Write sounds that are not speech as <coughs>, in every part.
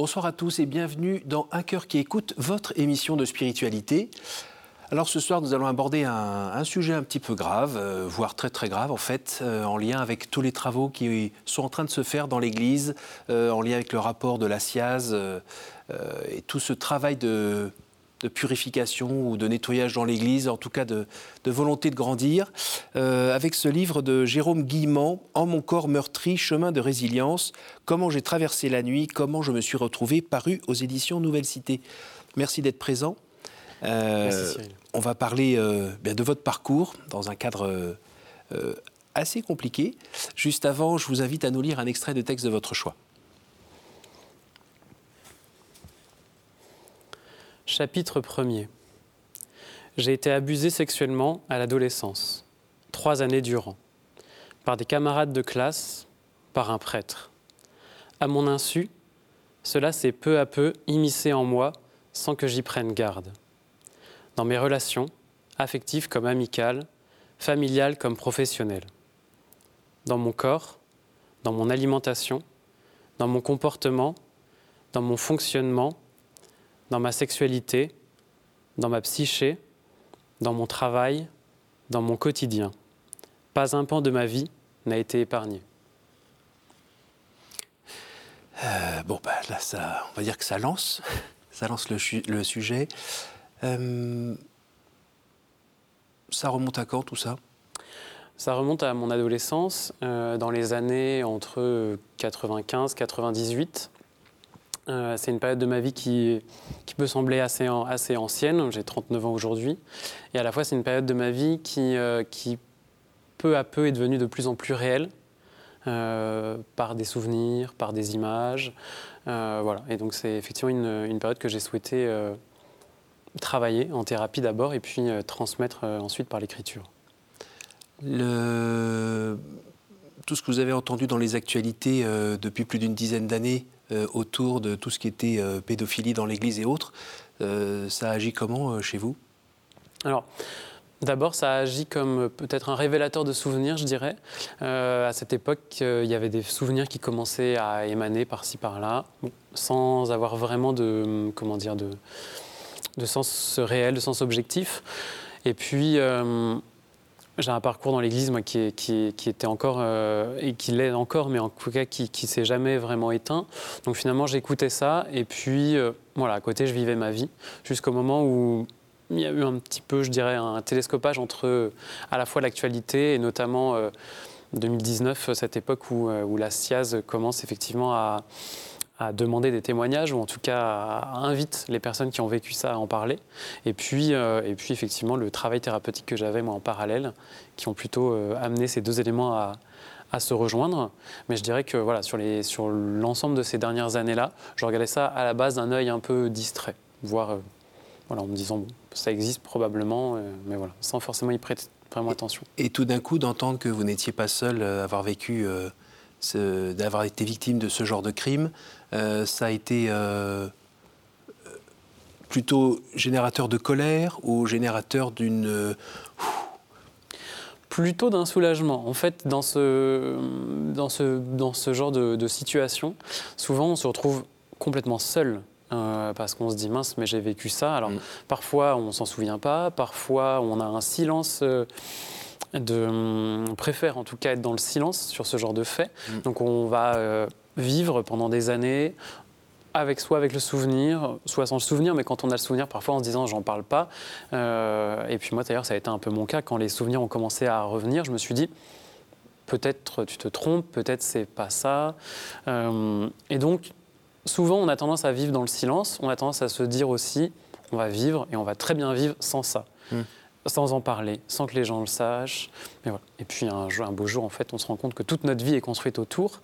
Bonsoir à tous et bienvenue dans Un cœur qui écoute, votre émission de spiritualité. Alors ce soir, nous allons aborder un, sujet un petit peu grave, euh, voire très très grave en fait, euh, en lien avec tous les travaux qui sont en train de se faire dans l'Église, euh, en lien avec le rapport de la SIAZ et tout ce travail de, purification ou de nettoyage dans l'Église, en tout cas de, volonté de grandir, avec ce livre de Jérôme Guillemant, En mon corps meurtri, chemin de résilience, comment j'ai traversé la nuit, comment je me suis retrouvé, paru aux éditions Nouvelle Cité. Merci d'être présent. Euh, on va parler euh, de votre parcours dans un cadre euh, assez compliqué. Juste avant, je vous invite à nous lire un extrait de texte de votre choix. Chapitre 1er. J'ai été abusé sexuellement à l'adolescence, trois années durant, par des camarades de classe, par un prêtre. À mon insu, cela s'est peu à peu immiscé en moi sans que j'y prenne garde dans mes relations, affectives comme amicales, familiales comme professionnelles, dans mon corps, dans mon alimentation, dans mon comportement, dans mon fonctionnement, dans ma sexualité, dans ma psyché, dans mon travail, dans mon quotidien. Pas un pan de ma vie n'a été épargné. Euh, bon, bah, là, ça, on va dire que ça lance, <laughs> ça lance le, le sujet. Euh, ça remonte à quand tout ça? Ça remonte à mon adolescence, euh, dans les années entre 95 98. Euh, c'est une période de ma vie qui, peut sembler assez, ancienne, j'ai 39 ans aujourd'hui, et à la fois c'est une période de ma vie qui, qui peu à peu est devenue de plus en plus réelle, par des souvenirs, par des images. voilà. Et donc c'est effectivement une, période que j'ai souhaité travailler en thérapie d'abord et puis euh, transmettre euh, ensuite par l'écriture. Tout ce que vous avez entendu dans les actualités euh, depuis plus d'une dizaine d'années autour de tout ce qui était pédophilie dans l'Église et autres, ça agit comment chez vous? Alors, D'abord, ça agit comme peut-être un révélateur de souvenirs, je dirais. à cette époque, il y avait des souvenirs qui commençaient à émaner par-ci par-là, sans avoir vraiment de, comment dire, de, de sens réel, de sens objectif. Et puis, euh, j'ai un parcours dans l'Église qui, qui, était encore, euh, et qui l'est encore, mais en tout cas qui ne s'est jamais vraiment éteint. Donc finalement, j'écoutais ça, et puis euh, voilà, à côté, je vivais ma vie, jusqu'au moment où il y a eu un petit peu, je dirais, un télescopage entre à la fois l'actualité et notamment 2019, cette époque où, où la SIAZ commence effectivement à à demander des témoignages ou en tout cas à, invite les personnes qui ont vécu ça à en parler. Et puis, euh, et puis effectivement le travail thérapeutique que j'avais moi en parallèle, qui ont plutôt euh, amené ces deux éléments à, à, se rejoindre. Mais je dirais que voilà sur les sur l'ensemble de ces dernières années-là, je regardais ça à la base d'un œil un peu distrait, voire euh, voilà en me disant bon ça existe probablement, mais voilà sans forcément y prêter vraiment attention. Et, tout d'un coup d'entendre que vous n'étiez pas seul à avoir vécu d'avoir été victime de ce genre de crime, ça a été euh, plutôt générateur de colère ou générateur d'une... Euh, plutôt d'un soulagement. En fait, dans ce, dans ce, dans ce genre de, situation, souvent on se retrouve complètement seul. parce qu'on se dit mince, mais j'ai vécu ça. Alors mm. parfois on s'en souvient pas, parfois on a un silence de, on préfère en tout cas être dans le silence sur ce genre de fait. Mm. Donc on va euh, vivre pendant des années avec soit avec le souvenir, soit sans le souvenir, mais quand on a le souvenir, parfois en se disant j'en parle pas. Euh, et puis moi d'ailleurs ça a été un peu mon cas quand les souvenirs ont commencé à revenir, je me suis dit peut-être tu te trompes, peut-être c'est pas ça. Euh, et donc souvent on a tendance à vivre dans le silence, on a tendance à se dire aussi on va vivre et on va très bien vivre sans ça. Mm sans en parler, sans que les gens le sachent. Mais voilà. Et puis un, un, beau jour, en fait, on se rend compte que toute notre vie est construite autour.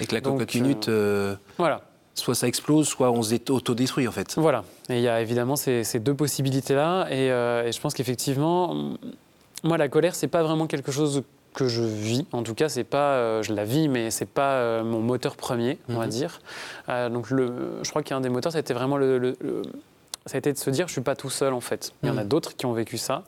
Et que la cocotte minute, euh, euh, voilà. soit ça explose, soit on se autodétruit, en fait. Voilà. Et il y a évidemment ces, ces deux possibilités-là. Et, euh, et, je pense qu'effectivement, moi, la colère, c'est pas vraiment quelque chose que je vis. En tout cas, c'est pas, je la vis, mais c'est pas mon moteur premier, on va mhm. dire. donc, le, je crois qu'un des moteurs, c'était vraiment le ça a été de se dire je suis pas tout seul en fait. Il y en a mm. d'autres qui ont vécu ça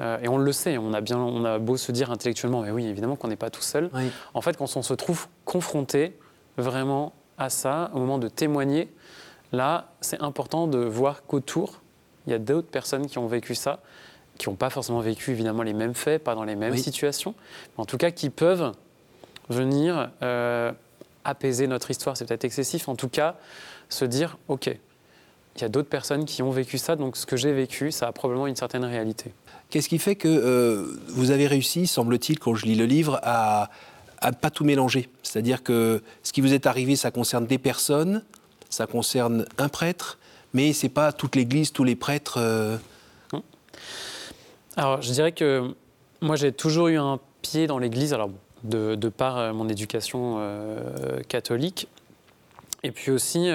euh, et on le sait. On a bien, on a beau se dire intellectuellement, mais oui évidemment qu'on n'est pas tout seul. En fait, quand on se trouve confronté vraiment à ça, au moment de témoigner, là, c'est important de voir qu'autour, il y a d'autres personnes qui ont vécu ça, qui n'ont pas forcément vécu évidemment les mêmes faits, pas dans les mêmes situations, mais en tout cas qui peuvent venir euh, apaiser notre histoire. C'est peut-être excessif, en tout cas, se dire, OK, il y a d'autres personnes qui ont vécu ça, donc ce que j'ai vécu, ça a probablement une certaine réalité. Qu'est-ce qui fait que euh, vous avez réussi, semble-t-il, quand je lis le livre, à ne pas tout mélanger? C'est-à-dire que ce qui vous est arrivé, ça concerne des personnes, ça concerne un prêtre, mais ce n'est pas toute l'Église, tous les prêtres. Euh, alors, je dirais que moi, j'ai toujours eu un pied dans l'Église, alors de, par euh, mon éducation euh, catholique. Et puis aussi,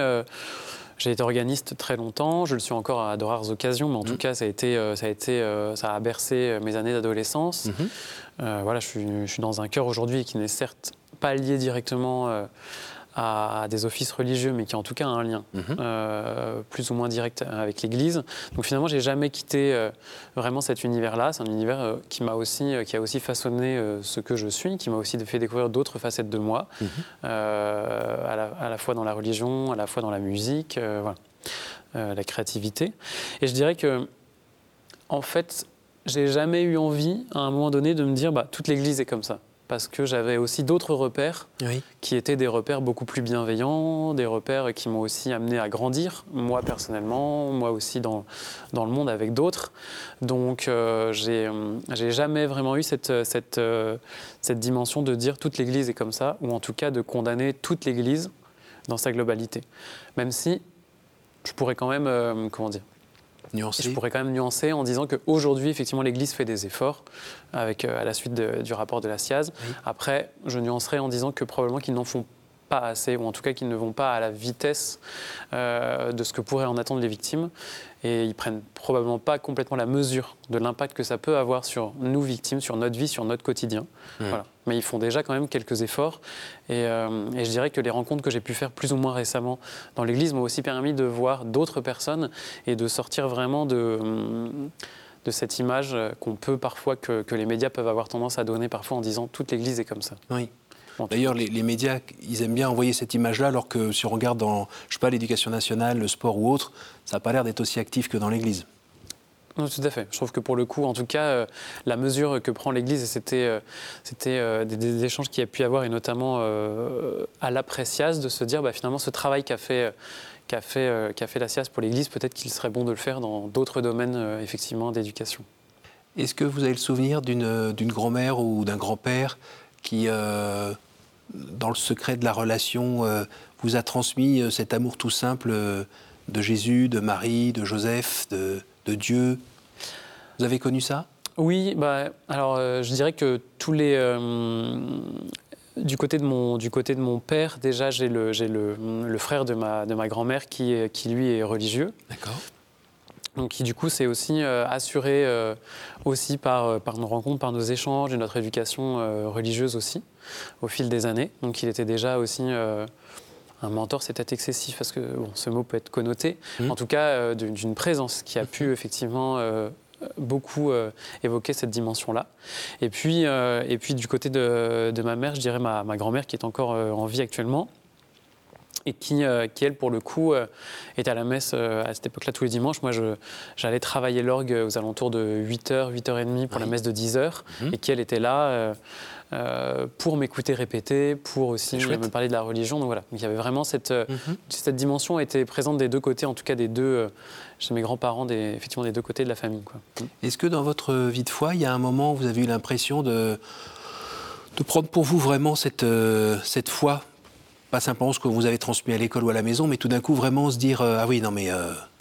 j'ai été organiste très longtemps, je le suis encore à de rares occasions, mais en tout mmh. cas, ça a, été, ça, a été, ça a bercé mes années d'adolescence. Mmh. voilà, je suis, je suis, dans un cœur aujourd'hui qui n'est certes pas lié directement à, des offices religieux, mais qui en tout cas a un lien mhm. euh, plus ou moins direct avec l'Église. Donc finalement, j'ai jamais quitté euh, vraiment cet univers-là. C'est un univers euh, qui m'a aussi, qui a aussi façonné ce que je suis, qui m'a aussi fait découvrir d'autres facettes de moi, mhm. à, la, fois dans la religion, à la fois dans la musique, voilà, la créativité. Et je dirais que, en fait, j'ai jamais eu envie, à un moment donné, de me dire, bah, toute l'Église est comme ça parce que j'avais aussi d'autres repères qui étaient des repères beaucoup plus bienveillants, des repères qui m'ont aussi amené à grandir, moi personnellement, moi aussi dans, dans le monde avec d'autres. Donc euh, j'ai jamais vraiment eu cette, cette, euh, cette dimension de dire toute l'Église est comme ça, ou en tout cas de condamner toute l'Église dans sa globalité. Même si je pourrais quand même, euh, comment dire, je pourrais quand même nuancer en disant qu'aujourd'hui, effectivement, l'Église fait des efforts avec, euh, à la suite du rapport de la SIAZ. Après, je nuancerai en disant que probablement qu'ils n'en font pas assez, ou en tout cas qu'ils ne vont pas à la vitesse euh, de ce que pourraient en attendre les victimes. Et ils prennent probablement pas complètement la mesure de l'impact que ça peut avoir sur nous victimes, sur notre vie, sur notre quotidien. Mmh. Voilà. Mais ils font déjà quand même quelques efforts. Et, euh, et je dirais que les rencontres que j'ai pu faire plus ou moins récemment dans l'Église m'ont aussi permis de voir d'autres personnes et de sortir vraiment de de cette image qu'on peut parfois, que, que, les médias peuvent avoir tendance à donner parfois en disant toute l'Église est comme ça. Oui. D'ailleurs, les, médias, ils aiment bien envoyer cette image-là, alors que si on regarde dans, je sais pas, l'éducation nationale, le sport ou autre, ça n'a pas l'air d'être aussi actif que dans l'Église. tout à fait. Je trouve que pour le coup, en tout cas, euh, la mesure que prend l'Église, et c'était, euh, c'était euh, des, échanges qu'il y a pu avoir, et notamment à l'apprécias, de se dire, bah, finalement, ce travail qu'a fait, qu'a fait, qu'a fait la SIAS pour l'Église, peut-être qu'il serait bon de le faire dans d'autres domaines, effectivement, d'éducation. Est-ce que vous avez le souvenir d'une, d'une grand-mère ou d'un grand-père qui dans le secret de la relation, euh, vous a transmis euh, cet amour tout simple euh, de Jésus, de Marie, de Joseph, de, Dieu Vous avez connu ça? Oui, bah, alors je dirais que tous les. du côté, de mon, du côté de mon père, déjà, j'ai le, le, le, frère de ma, de ma grand-mère qui, qui, lui, est religieux. D'accord. Donc, qui du coup s'est aussi assuré aussi par, par nos rencontres, par nos échanges et notre éducation religieuse aussi au fil des années. Donc il était déjà aussi euh, un mentor, c'est peut-être excessif parce que bon, ce mot peut être connoté. Mmh. En tout cas, euh, d'une présence qui a pu mmh. effectivement euh, beaucoup évoquer cette dimension-là. Et puis, et puis du côté de, ma mère, je dirais ma, ma grand-mère qui est encore en vie actuellement et qui, qui, elle, pour le coup, est à la messe à cette époque-là tous les dimanches. Moi, j'allais travailler l'orgue aux alentours de 8h, 8h30 pour la messe de 10h, mmh. et qui, elle, était là euh, pour m'écouter répéter, pour aussi me parler de la religion. Donc voilà, il y avait vraiment cette, euh, mhm. cette dimension était présente des deux côtés, en tout cas des deux, euh, chez mes grands-parents, des, effectivement des deux côtés de la famille. Mhm. Est-ce que dans votre vie de foi, il y a un moment où vous avez eu l'impression de, de prendre pour vous vraiment cette, cette foi? Pas simplement ce que vous avez transmis à l'école ou à la maison, mais tout d'un coup vraiment se dire ah oui non mais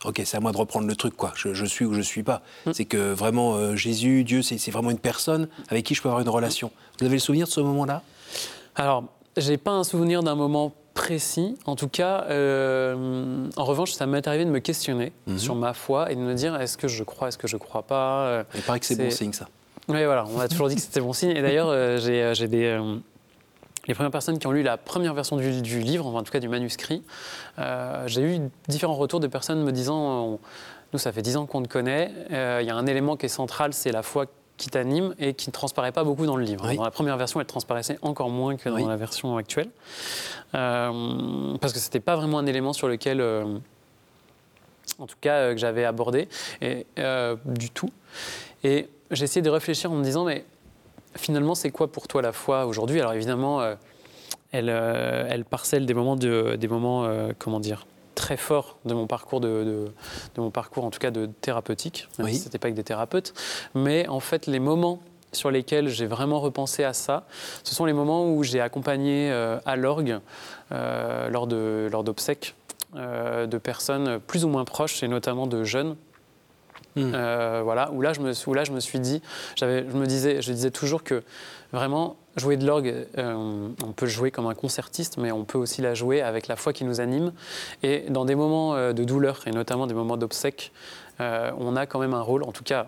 ok c'est à moi de reprendre le truc quoi, je, suis ou je suis pas. Mm. C'est que vraiment Jésus, Dieu, c'est vraiment une personne avec qui je peux avoir une relation. Vous avez le souvenir de ce moment-là? Alors, j'ai pas un souvenir d'un moment précis. En tout cas, euh, en revanche, ça m'est arrivé de me questionner mhm. sur ma foi et de me dire est-ce que je crois, est-ce que je crois pas? Euh, Il paraît que c'est bon signe, ça. Oui, voilà, on m'a toujours dit que c'était bon signe. Et d'ailleurs, euh, j'ai des. Les premières personnes qui ont lu la première version du, livre, en tout cas du manuscrit, j'ai eu différents retours de personnes me disant Nous, ça fait dix ans qu'on te connaît. Il y a un élément qui est central, c'est la foi qui t'anime et qui ne transparaît pas beaucoup dans le livre. Dans la première version, elle transparaissait encore moins que dans la version actuelle. Euh, parce que c'était pas vraiment un élément sur lequel, euh, en tout cas, euh, que j'avais abordé et, du tout. Et j'ai essayé de réfléchir en me disant, mais finalement, c'est quoi pour toi la foi aujourd'hui? Alors évidemment, elle, elle, parcelle des moments, de, des moments comment dire, très forts de mon parcours de, de, mon parcours en tout cas de thérapeutique même si c'était pas avec des thérapeutes mais en fait les moments sur lesquels j'ai vraiment repensé à ça, ce sont les moments où j'ai accompagné euh, à l'orgue euh, lors d'obsèques euh, de personnes plus ou moins proches et notamment de jeunes. Hmm. voilà, où là, je me, suis dit, je me disais, je disais toujours que vraiment jouer de l'orgue, on peut jouer comme un concertiste, mais on peut aussi la jouer avec la foi qui nous anime. Et dans des moments de douleur et notamment des moments d'obsèques, on a quand même un rôle, en tout cas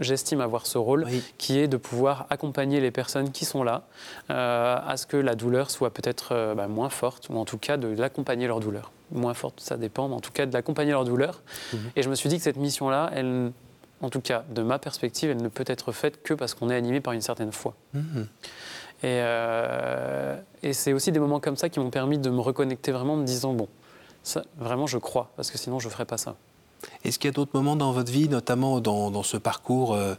j'estime avoir ce rôle, qui est de pouvoir accompagner les personnes qui sont là euh, à ce que la douleur soit peut-être euh, bah, moins forte, ou en tout cas de l'accompagner leur douleur. Moins forte, ça dépend, mais en tout cas de l'accompagner leur douleur. Mhm. Et je me suis dit que cette mission-là, elle, en tout cas de ma perspective, elle ne peut être faite que parce qu'on est animé par une certaine foi. Mhm. Et, euh, et c'est aussi des moments comme ça qui m'ont permis de me reconnecter vraiment en me disant, bon, ça, vraiment je crois, parce que sinon je ne ferais pas ça. Est-ce qu'il y a d'autres moments dans votre vie, notamment dans, ce parcours, euh,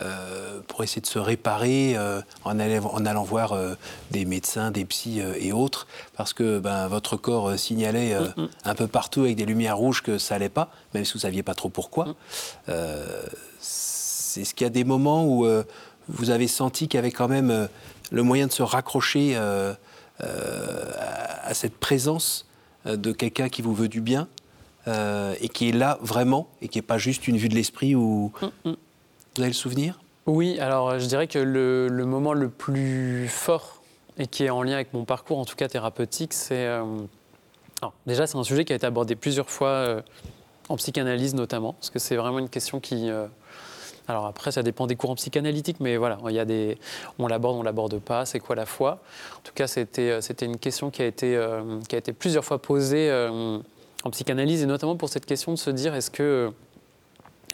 euh, pour essayer de se réparer euh, en, allant, voir des médecins, des psys et autres, parce que ben, votre corps signalait un peu partout avec des lumières rouges que ça n'allait pas, même si vous ne saviez pas trop pourquoi. Est-ce qu'il y a des moments où vous avez senti qu'il y avait quand même le moyen de se raccrocher à cette présence de quelqu'un qui vous veut du bien euh, et qui est là vraiment et qui n'est pas juste une vue de l'esprit où mm, mm. vous avez le souvenir? Oui, alors je dirais que le, moment le plus fort et qui est en lien avec mon parcours, en tout cas thérapeutique, c'est. Euh, déjà, c'est un sujet qui a été abordé plusieurs fois euh, en psychanalyse notamment, parce que c'est vraiment une question qui. alors après, ça dépend des courants psychanalytiques, mais voilà, il y a des, on l'aborde, on l'aborde pas. C'est quoi la foi? En tout cas, c'était, c'était une question qui a été, qui a été plusieurs fois posée en psychanalyse, et notamment pour cette question de se dire est-ce que,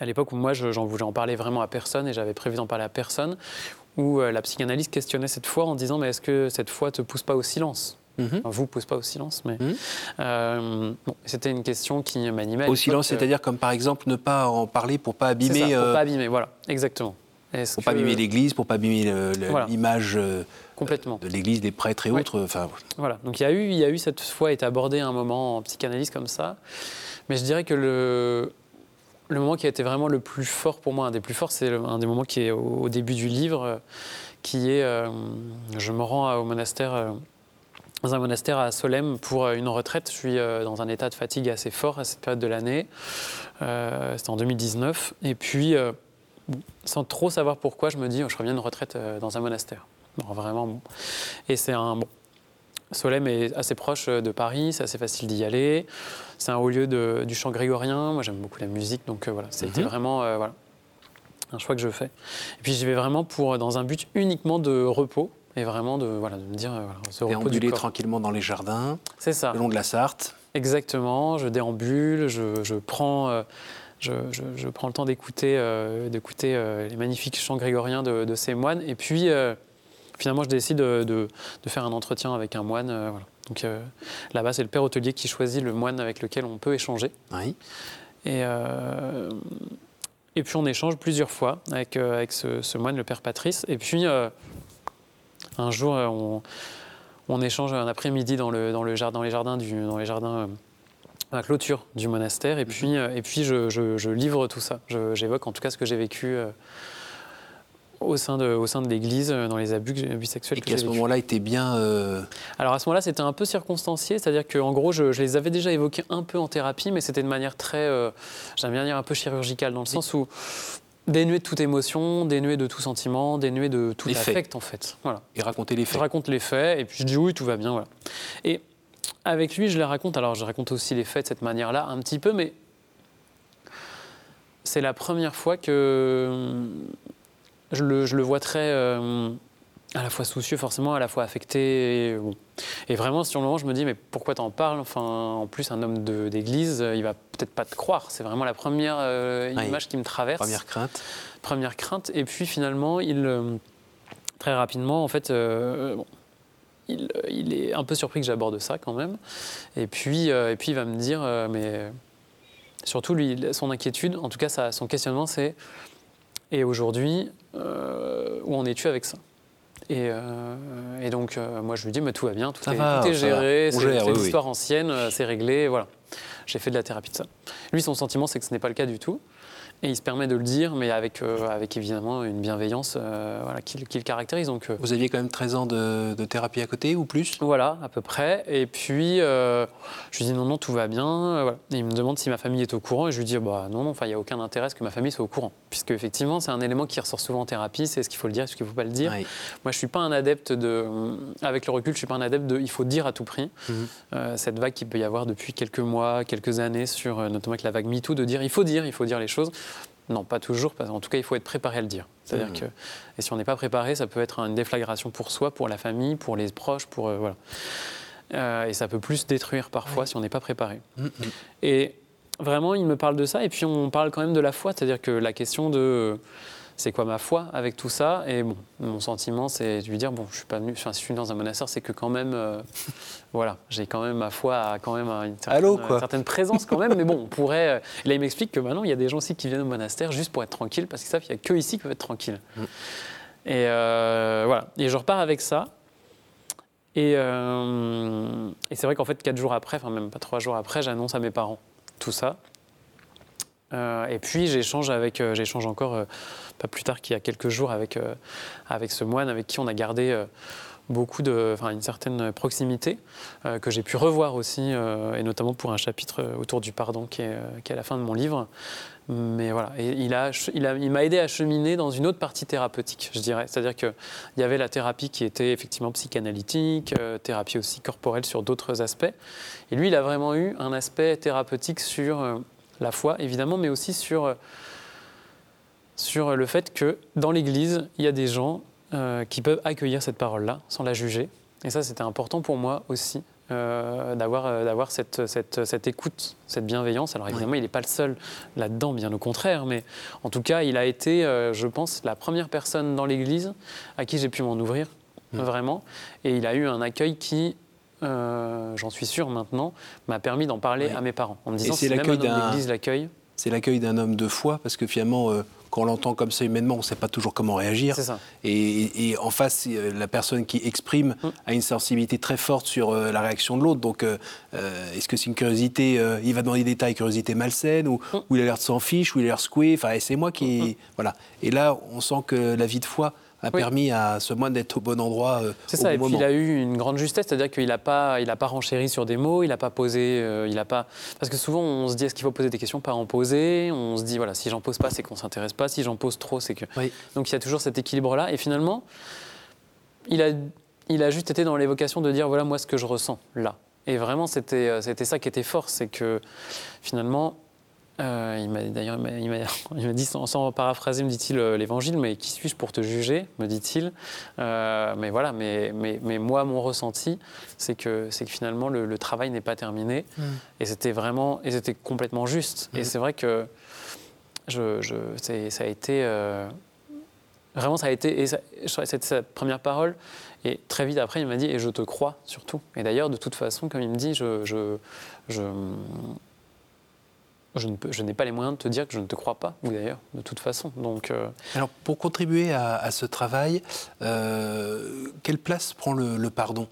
à l'époque où moi j'en voulais en parler vraiment à personne et j'avais prévu d'en parler à personne, où euh, la psychanalyse questionnait cette foi en disant mais est-ce que cette foi te pousse pas au silence? Mhm. vous pousse pas au silence, mais mhm. euh, c'était une question qui m'animait. Au silence, c'est-à-dire comme par exemple ne pas en parler pour pas abîmer. Ça, pour euh, pas abîmer, voilà, exactement. Pour pas abîmer l'Église, pour pas abîmer l'image Complètement. de l'Église, des prêtres et autres. Enfin, voilà. Donc il y a eu, il y a eu cette fois été abordé un moment en psychanalyse comme ça, mais je dirais que le le moment qui a été vraiment le plus fort pour moi, un des plus forts, c'est un des moments qui est au, début du livre, qui est, euh, je me rends au monastère. Euh, dans un monastère à Solem pour une retraite. Je suis euh, dans un état de fatigue assez fort à cette période de l'année. C'était en 2019. Et puis, sans trop savoir pourquoi, je me dis, oh, je reviens de retraite dans un monastère vraiment. Et c'est un. Bon, Solem est assez proche de Paris, c'est assez facile d'y aller. C'est un haut lieu de, du chant grégorien. Moi, j'aime beaucoup la musique, donc euh, voilà, c'était mhm. vraiment euh, voilà, un choix que je fais. Et puis, j'y vais vraiment pour, dans un but uniquement de repos et vraiment de, voilà, de me dire, euh, voilà, ce repos du corps. tranquillement dans les jardins, c'est ça. le long de la Sarthe. Exactement, je déambule, je, je prends. je, je, prends le temps d'écouter d'écouter les magnifiques chants grégoriens de, de ces moines. Et puis, finalement, je décide de, de, faire un entretien avec un moine. Euh, Donc euh, là-bas, c'est le père hôtelier qui choisit le moine avec lequel on peut échanger. Oui. Et, euh, et puis on échange plusieurs fois avec, avec ce, moine, le père Patrice. Et puis un jour, on, on, échange un après-midi dans, le, dans, le jardin, dans les jardins du, dans les jardins la clôture du monastère. Et puis, et puis je, je, je livre tout ça. J'évoque en tout cas ce que j'ai vécu au sein de, au sein de l'Église euh, dans les abus, sexuels. Et qui à ce moment-là était bien. Euh, Alors à ce moment-là, c'était un peu circonstancié, c'est-à-dire qu'en gros, je, les avais déjà évoqués un peu en thérapie, mais c'était de manière très, euh, j'aime bien dire un peu chirurgicale, dans le sens où dénué de toute émotion, dénué de tout sentiment, dénué de tout affect en fait. Voilà. Et raconter les faits. Je raconte les faits et puis je dis oui, tout va bien, voilà. Et avec lui, je les raconte. Alors je raconte aussi les faits de cette manière-là, un petit peu, mais c'est la première fois que je le, vois très, euh, à la fois soucieux forcément, à la fois affecté. Et, bon. et vraiment, sur le moment, je me dis, mais pourquoi t'en parles? Enfin, en plus, un homme d'église, euh, il va peut-être pas te croire. C'est vraiment la première euh, Oui. image qui me traverse. Première crainte. Première crainte. Et puis finalement, il, euh, très rapidement, en fait, euh, bon, il, il est un peu surpris que j'aborde ça quand même. Et puis, et puis il va me dire, mais surtout lui, son inquiétude, en tout cas son questionnement, c'est et aujourd'hui, euh, où en es-tu avec ça? Et, euh, et donc, euh, moi, je lui dis, mais tout va bien, tout, est, va, tout est géré, c'est gère, oui. l'histoire ancienne, c'est réglé, voilà. J'ai fait de la thérapie de ça. Lui, son sentiment, c'est que ce n'est pas le cas du tout. Et il se permet de le dire, mais avec, euh, avec évidemment une bienveillance euh, voilà, qui, le- qui le caractérise. Donc, euh, Vous aviez quand même 13 ans de, de thérapie à côté ou plus? Voilà, à peu près. Et puis, je lui dis non, non, tout va bien. voilà. Et il me demande si ma famille est au courant. Et je lui dis, bah, non, non, il n'y a aucun intérêt à ce que ma famille soit au courant. Puisque, effectivement, c'est un élément qui ressort souvent en thérapie c'est est-ce qu'il faut le dire, est-ce qu'il ne faut pas le dire. Oui. Moi, je ne suis pas un adepte de. Avec le recul, je ne suis pas un adepte de. Il faut dire à tout prix. Mhm. Cette vague qu'il peut y avoir depuis quelques mois, quelques années, sur, notamment avec la vague MeToo, de dire il faut dire, il faut dire les choses. Non, pas toujours, parce qu'en tout cas, il faut être préparé à le dire. C'est-à-dire Mhm. que. Et si on n'est pas préparé, ça peut être une déflagration pour soi, pour la famille, pour les proches, pour. euh, voilà. Euh, et ça peut plus détruire parfois si on n'est pas préparé. Mm, mm. Et vraiment, il me parle de ça. Et puis, on parle quand même de la foi. C'est-à-dire que la question de c'est quoi ma foi avec tout ça Et bon, mon sentiment, c'est de lui dire bon, je suis pas venu. Enfin, si je suis dans un monastère, c'est que quand même, euh, <laughs> voilà, j'ai quand même ma foi a quand même une certaine, Allô, quoi. une certaine présence quand même. Mais bon, on pourrait. euh, et là, il m'explique que maintenant, il y a des gens aussi qui viennent au monastère juste pour être tranquille, parce qu'ils savent qu'il n'y a que ici qui peuvent être tranquilles. Mm. Et euh, voilà. Et je repars avec ça. Et, euh, et c'est vrai qu'en fait, quatre jours après, enfin même pas trois jours après, j'annonce à mes parents tout ça. Euh, et puis j'échange avec, euh, j'échange encore euh, pas plus tard qu'il y a quelques jours avec avec ce moine avec qui on a gardé beaucoup de, une certaine proximité que j'ai pu revoir aussi et notamment pour un chapitre autour du pardon qui est, à la fin de mon livre. Mais voilà, il a, il a, il m'a aidé à cheminer dans une autre partie thérapeutique, je dirais. C'est-à-dire que il y avait la thérapie qui était effectivement psychanalytique, thérapie aussi corporelle sur d'autres aspects. Et lui, il a vraiment eu un aspect thérapeutique sur la foi, évidemment, mais aussi sur, euh, sur le fait que dans l'Église, il y a des gens euh, qui peuvent accueillir cette parole-là sans la juger. Et ça, c'était important pour moi aussi. euh, d'avoir euh, d'avoir cette, cette, cette écoute, cette bienveillance. Alors évidemment, il n'est pas le seul là-dedans, bien au contraire, mais en tout cas, il a été, euh, je pense, la première personne dans l'Église à qui j'ai pu m'en ouvrir, vraiment. Et il a eu un accueil qui, euh, j'en suis sûr maintenant, m'a permis d'en parler Oui. à mes parents, en me Et disant c'est l'accueil d'un- d'Église l'accueille, C'est l'accueil d'un homme de foi, parce que finalement, euh, quand on l'entend comme ça humainement, on ne sait pas toujours comment réagir. ça. Et, et en face, la personne qui exprime Mm. a une sensibilité très forte sur euh, la réaction de l'autre. Donc, euh, est-ce que c'est une curiosité euh, Il va demander des détails, curiosité malsaine, ou, Mm. ou il a l'air de s'en fiche, ou il a l'air secoué. Enfin, c'est moi qui. Voilà. Et là, on sent que la vie de foi a Oui. permis à ce moine d'être au bon endroit euh, C'est ça, bon et puis moment. il a eu une grande justesse, c'est-à-dire qu'il n'a pas, il a pas renchéri sur des mots, il n'a pas posé, euh, il a pas... Parce que souvent on se dit est-ce qu'il faut poser des questions, pas en poser, on se dit voilà, si j'en pose pas c'est qu'on s'intéresse pas, si j'en pose trop c'est que... Oui. Donc il y a toujours cet équilibre-là, et finalement, il a, il a juste été dans l'évocation de dire voilà moi ce que je ressens là. Et vraiment c'était, euh, c'était ça qui était fort, c'est que finalement... euh, il m'a d'ailleurs <laughs> il m'a- dit sans, sans paraphraser me dit-il euh, l'évangile mais qui suis-je pour te juger? me dit-il euh, mais voilà, mais, mais, mais moi, mon ressenti, c'est que, c'est que finalement, le, le travail n'est pas terminé. Mm. Et c'était vraiment, et c'était complètement juste. Et Mm. c'est vrai que je, je, c'est- ça a été, euh, vraiment, ça a été, et cette, sa première parole. Et très vite après, il m'a dit, et je te crois surtout. Et d'ailleurs, de toute façon, comme il me dit, je, je, je, je ne peux- je n'ai pas les moyens de te dire que je ne te crois pas, ou d'ailleurs, de toute façon. Donc, euh, Alors, pour contribuer à, à ce travail, euh, quelle place prend le, le pardon?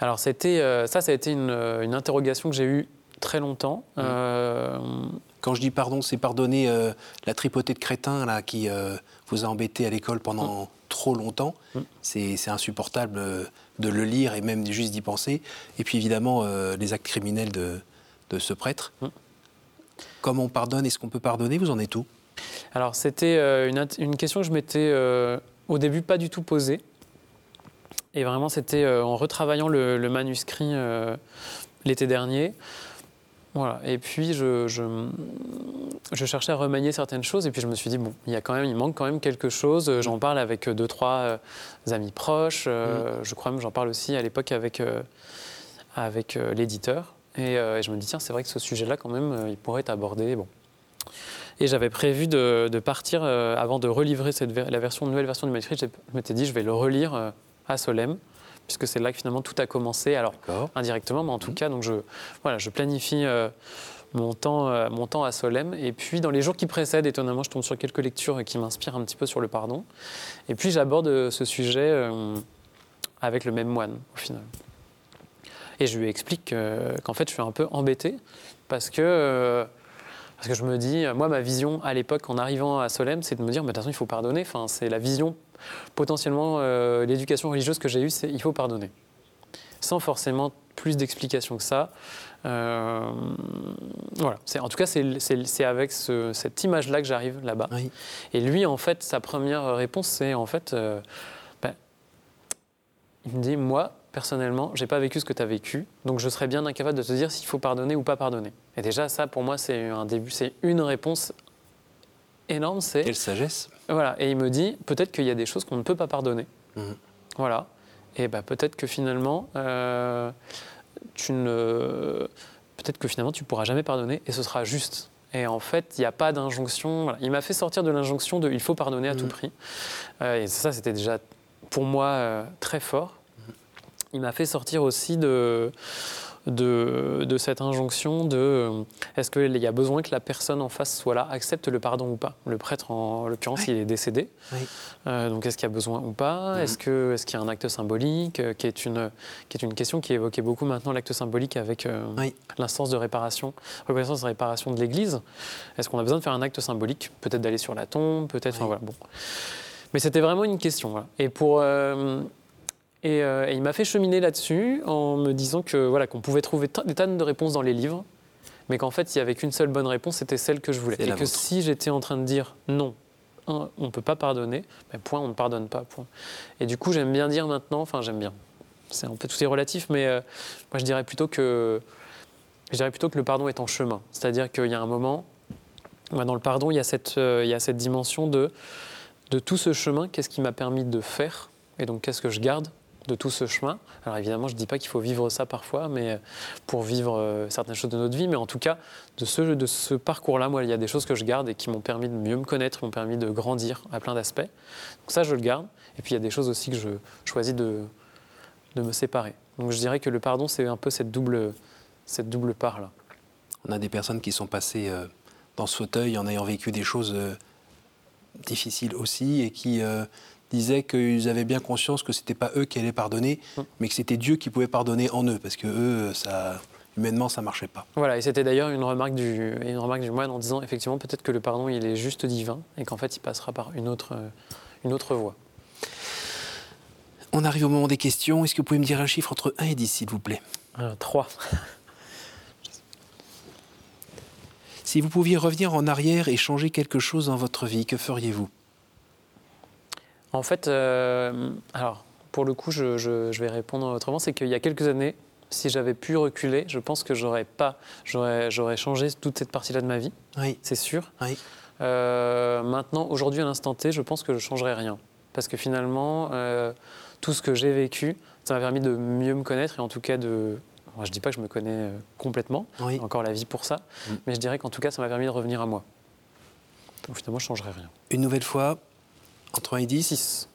Alors euh, ça, ça a été une, une interrogation que j'ai eue très longtemps. Mmh. Euh, Quand je dis pardon, c'est pardonner la tripotée de crétins là, qui vous a embêté à l'école pendant trop longtemps. Mm. C'est insupportable de le lire et même juste d'y penser. Et puis évidemment, les actes criminels de, de ce prêtre. Mm. Comment on pardonne Est-ce qu'on peut pardonner Vous en êtes où? Alors c'était euh, une, question que je m'étais euh, au début pas du tout posée. Et vraiment, c'était euh, en retravaillant le, le manuscrit euh, l'été dernier. Voilà. Et puis, je, je, je cherchais à remanier certaines choses. Et puis, je me suis dit, bon, il, y a quand même, il manque quand même quelque chose. J'en parle avec deux, trois amis proches. Mm. Je crois même, j'en parle aussi à l'époque avec, avec l'éditeur. Et, et je me dis, tiens, c'est vrai que ce sujet-là, quand même, il pourrait être abordé. Bon. Et j'avais prévu de, de partir, euh, avant de relivrer cette, ver- la version, nouvelle version du manuscrit, je m'étais dit, je vais le relire euh, à Solem, puisque c'est là que finalement tout a commencé. Alors, indirectement, mais en tout cas, donc je, voilà, je planifie euh, mon, temps, euh, mon temps à Solem. Et puis, dans les jours qui précèdent, étonnamment, je tombe sur quelques lectures qui m'inspirent un petit peu sur le pardon. Et puis, j'aborde euh, ce sujet euh, avec le même moine, au final. Et je lui explique euh, qu'en fait, je suis un peu embêté parce que, euh, parce que je me dis, euh, moi, ma vision à l'époque, en arrivant à Solem, c'est de me dire, mais de toute façon, il faut pardonner. Enfin, c'est la vision, potentiellement, l'éducation religieuse que j'ai eue, c'est il faut pardonner. Sans forcément plus d'explications que ça. Euh, voilà. En tout cas, c'est avec ce- cette image-là que j'arrive là-bas. Oui. Et lui, en fait, sa première réponse, c'est en fait, euh, ben, il me dit, moi, personnellement, j'ai pas vécu ce que tu as vécu, donc je serais bien incapable de te dire s'il faut pardonner ou pas pardonner. Et déjà, ça, pour moi, c'est un début, c'est une réponse énorme. C'est Quelle sagesse. voilà. Et il me dit, peut-être qu'il y a des choses qu'on ne peut pas pardonner. Mhm. Voilà. Et bah, peut-être que finalement, euh, tu ne, peut-être que finalement, tu pourras jamais pardonner et ce sera juste. Et en fait, il n'y a pas d'injonction. Voilà. Il m'a fait sortir de l'injonction de il faut pardonner à tout Mhm. prix. Euh, et ça, c'était déjà pour moi euh, très fort. Il m'a fait sortir aussi de, de, de cette injonction de euh, est-ce qu'il y a besoin que la personne en face soit là, accepte le pardon ou pas? Le prêtre, en l'occurrence, Oui. il est décédé. Oui. Euh, donc, est-ce qu'il y a besoin ou pas? Mhm. Est-ce que- est-ce qu'il y a un acte symbolique euh, qui, est une, qui est une question qui est évoquée beaucoup maintenant, l'acte symbolique avec euh, Oui. l'instance de réparation, reconnaissance de réparation de l'Église Est-ce qu'on a besoin de faire un acte symbolique? Peut-être d'aller sur la tombe, peut-être. enfin, voilà, bon. Mais c'était vraiment une question. voilà. Et pour. euh, et, euh, et il m'a fait cheminer là-dessus en me disant que voilà qu'on pouvait trouver des tonnes de réponses dans les livres, mais qu'en fait il y avait qu'une seule bonne réponse, c'était celle que je voulais. Et que vôtre. si j'étais en train de dire non, un, on ne peut pas pardonner, ben, point, on ne pardonne pas, point. Et du coup j'aime bien dire maintenant, enfin j'aime bien, c'est un peu tout est relatif, mais euh, moi je dirais plutôt que je dirais plutôt que le pardon est en chemin, c'est-à-dire qu'il y a un moment, ben, dans le pardon il y a cette euh, il y a cette dimension de de tout ce chemin, qu'est-ce qui m'a permis de faire et donc qu'est-ce que je garde de tout ce chemin. Alors évidemment, je ne dis pas qu'il faut vivre ça parfois, mais euh, pour vivre euh, certaines choses de notre vie, mais en tout cas, de ce, de ce parcours-là, moi, il y a des choses que je garde et qui m'ont permis de mieux me connaître, m'ont permis de grandir à plein d'aspects. Donc ça, je le garde. Et puis il y a des choses aussi que je choisis de, de me séparer. Donc je dirais que le pardon, c'est un peu cette double, cette double part-là. On a des personnes qui sont passées euh, dans ce fauteuil en ayant vécu des choses difficiles aussi et qui disaient qu'ils avaient bien conscience que c'était pas eux qui allaient pardonner, Mm. mais que c'était Dieu qui pouvait pardonner en eux parce que eux, ça, humainement, ça marchait pas. Voilà, et c'était d'ailleurs une remarque du, une remarque du moine en disant effectivement peut-être que le pardon il est juste divin et qu'en fait il passera par une autre, euh, une autre voie. On arrive au moment des questions. Est-ce que vous pouvez me dire un chiffre entre 1 et 10, s'il vous plaît? Euh, trois. Si vous pouviez revenir en arrière et changer quelque chose dans votre vie, que feriez-vous? En fait, euh, alors pour le coup, je, je- je vais répondre autrement. C'est qu'il y a quelques années, si j'avais pu reculer, je pense que j'aurais pas, j'aurais, changé toute cette partie-là de ma vie, Oui, c'est sûr. oui. Euh, maintenant, aujourd'hui, à l'instant T, je pense que je changerai rien, parce que finalement, euh, tout ce que j'ai vécu, ça m'a permis de mieux me connaître et en tout cas de, moi, je dis pas que je me connais complètement, oui. Encore la vie pour ça, Mm. mais je dirais qu'en tout cas, ça m'a permis de revenir à moi. Donc finalement, je changerai rien. Une nouvelle fois, entre 1 et 10. 6.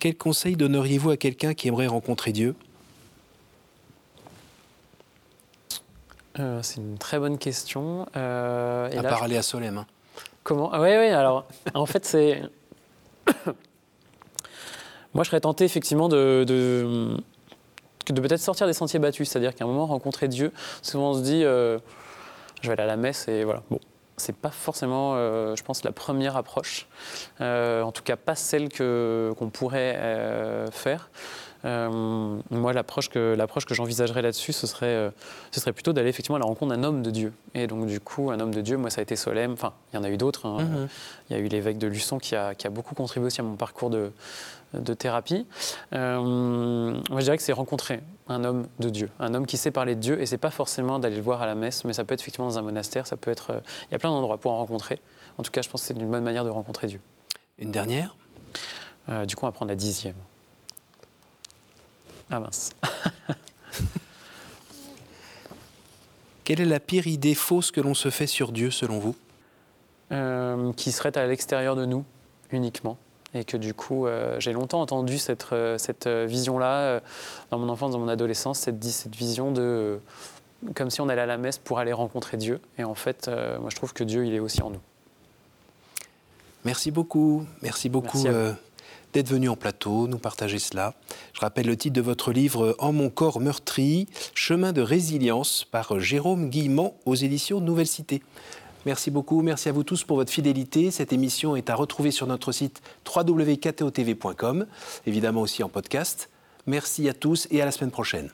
Quel conseil donneriez-vous à quelqu'un qui aimerait rencontrer Dieu? Euh, c'est une très bonne question. Euh, et À là, part aller à Solem. hein. comment? Ah oui, oui. Alors, en fait, c'est. <coughs> Moi, je serais tenté effectivement de, de, de peut-être sortir des sentiers battus, c'est-à-dire qu'à un moment rencontrer Dieu. Souvent, on se dit, euh, je vais aller à la messe et voilà. Bon, c'est pas forcément, euh, je pense, la première approche. Euh, en tout cas, pas celle que qu'on pourrait euh, faire. Euh, moi, l'approche que, l'approche que j'envisagerais là-dessus, ce serait, euh, ce serait plutôt d'aller effectivement à la rencontre d'un homme de Dieu. Et donc, du coup, un homme de Dieu, moi, ça a été Solem. Enfin, il y en a eu d'autres. hein. Mhm. Il y a eu l'évêque de Luçon qui a, qui a beaucoup contribué aussi à mon parcours de, de thérapie. Euh, moi, je dirais que c'est rencontrer un homme de Dieu, un homme qui sait parler de Dieu. Et c'est pas forcément d'aller le voir à la messe, mais ça peut être effectivement dans un monastère. Ça peut être. il y a plein d'endroits pour en rencontrer. En tout cas, je pense que c'est une bonne manière de rencontrer Dieu. Une dernière? Du coup, on va prendre la dixième. Ah mince. <laughs> Quelle est la pire idée fausse que l'on se fait sur Dieu selon vous? Euh, qui serait à l'extérieur de nous uniquement. Et que du coup, euh, j'ai longtemps entendu cette, euh, cette vision-là, euh, dans mon enfance, dans mon adolescence, cette, cette vision de. comme si on allait à la messe pour aller rencontrer Dieu. Et en fait, moi, je trouve que Dieu, il est aussi en nous. Merci beaucoup. Merci beaucoup Merci d'être venu en plateau, nous partager cela. Je rappelle le titre de votre livre En mon corps meurtri, chemin de résilience par Jérôme Guillemont aux éditions Nouvelle Cité. Merci beaucoup, merci à vous tous pour votre fidélité. Cette émission est à retrouver sur notre site www.ktotv.com, évidemment aussi en podcast. Merci à tous et à la semaine prochaine.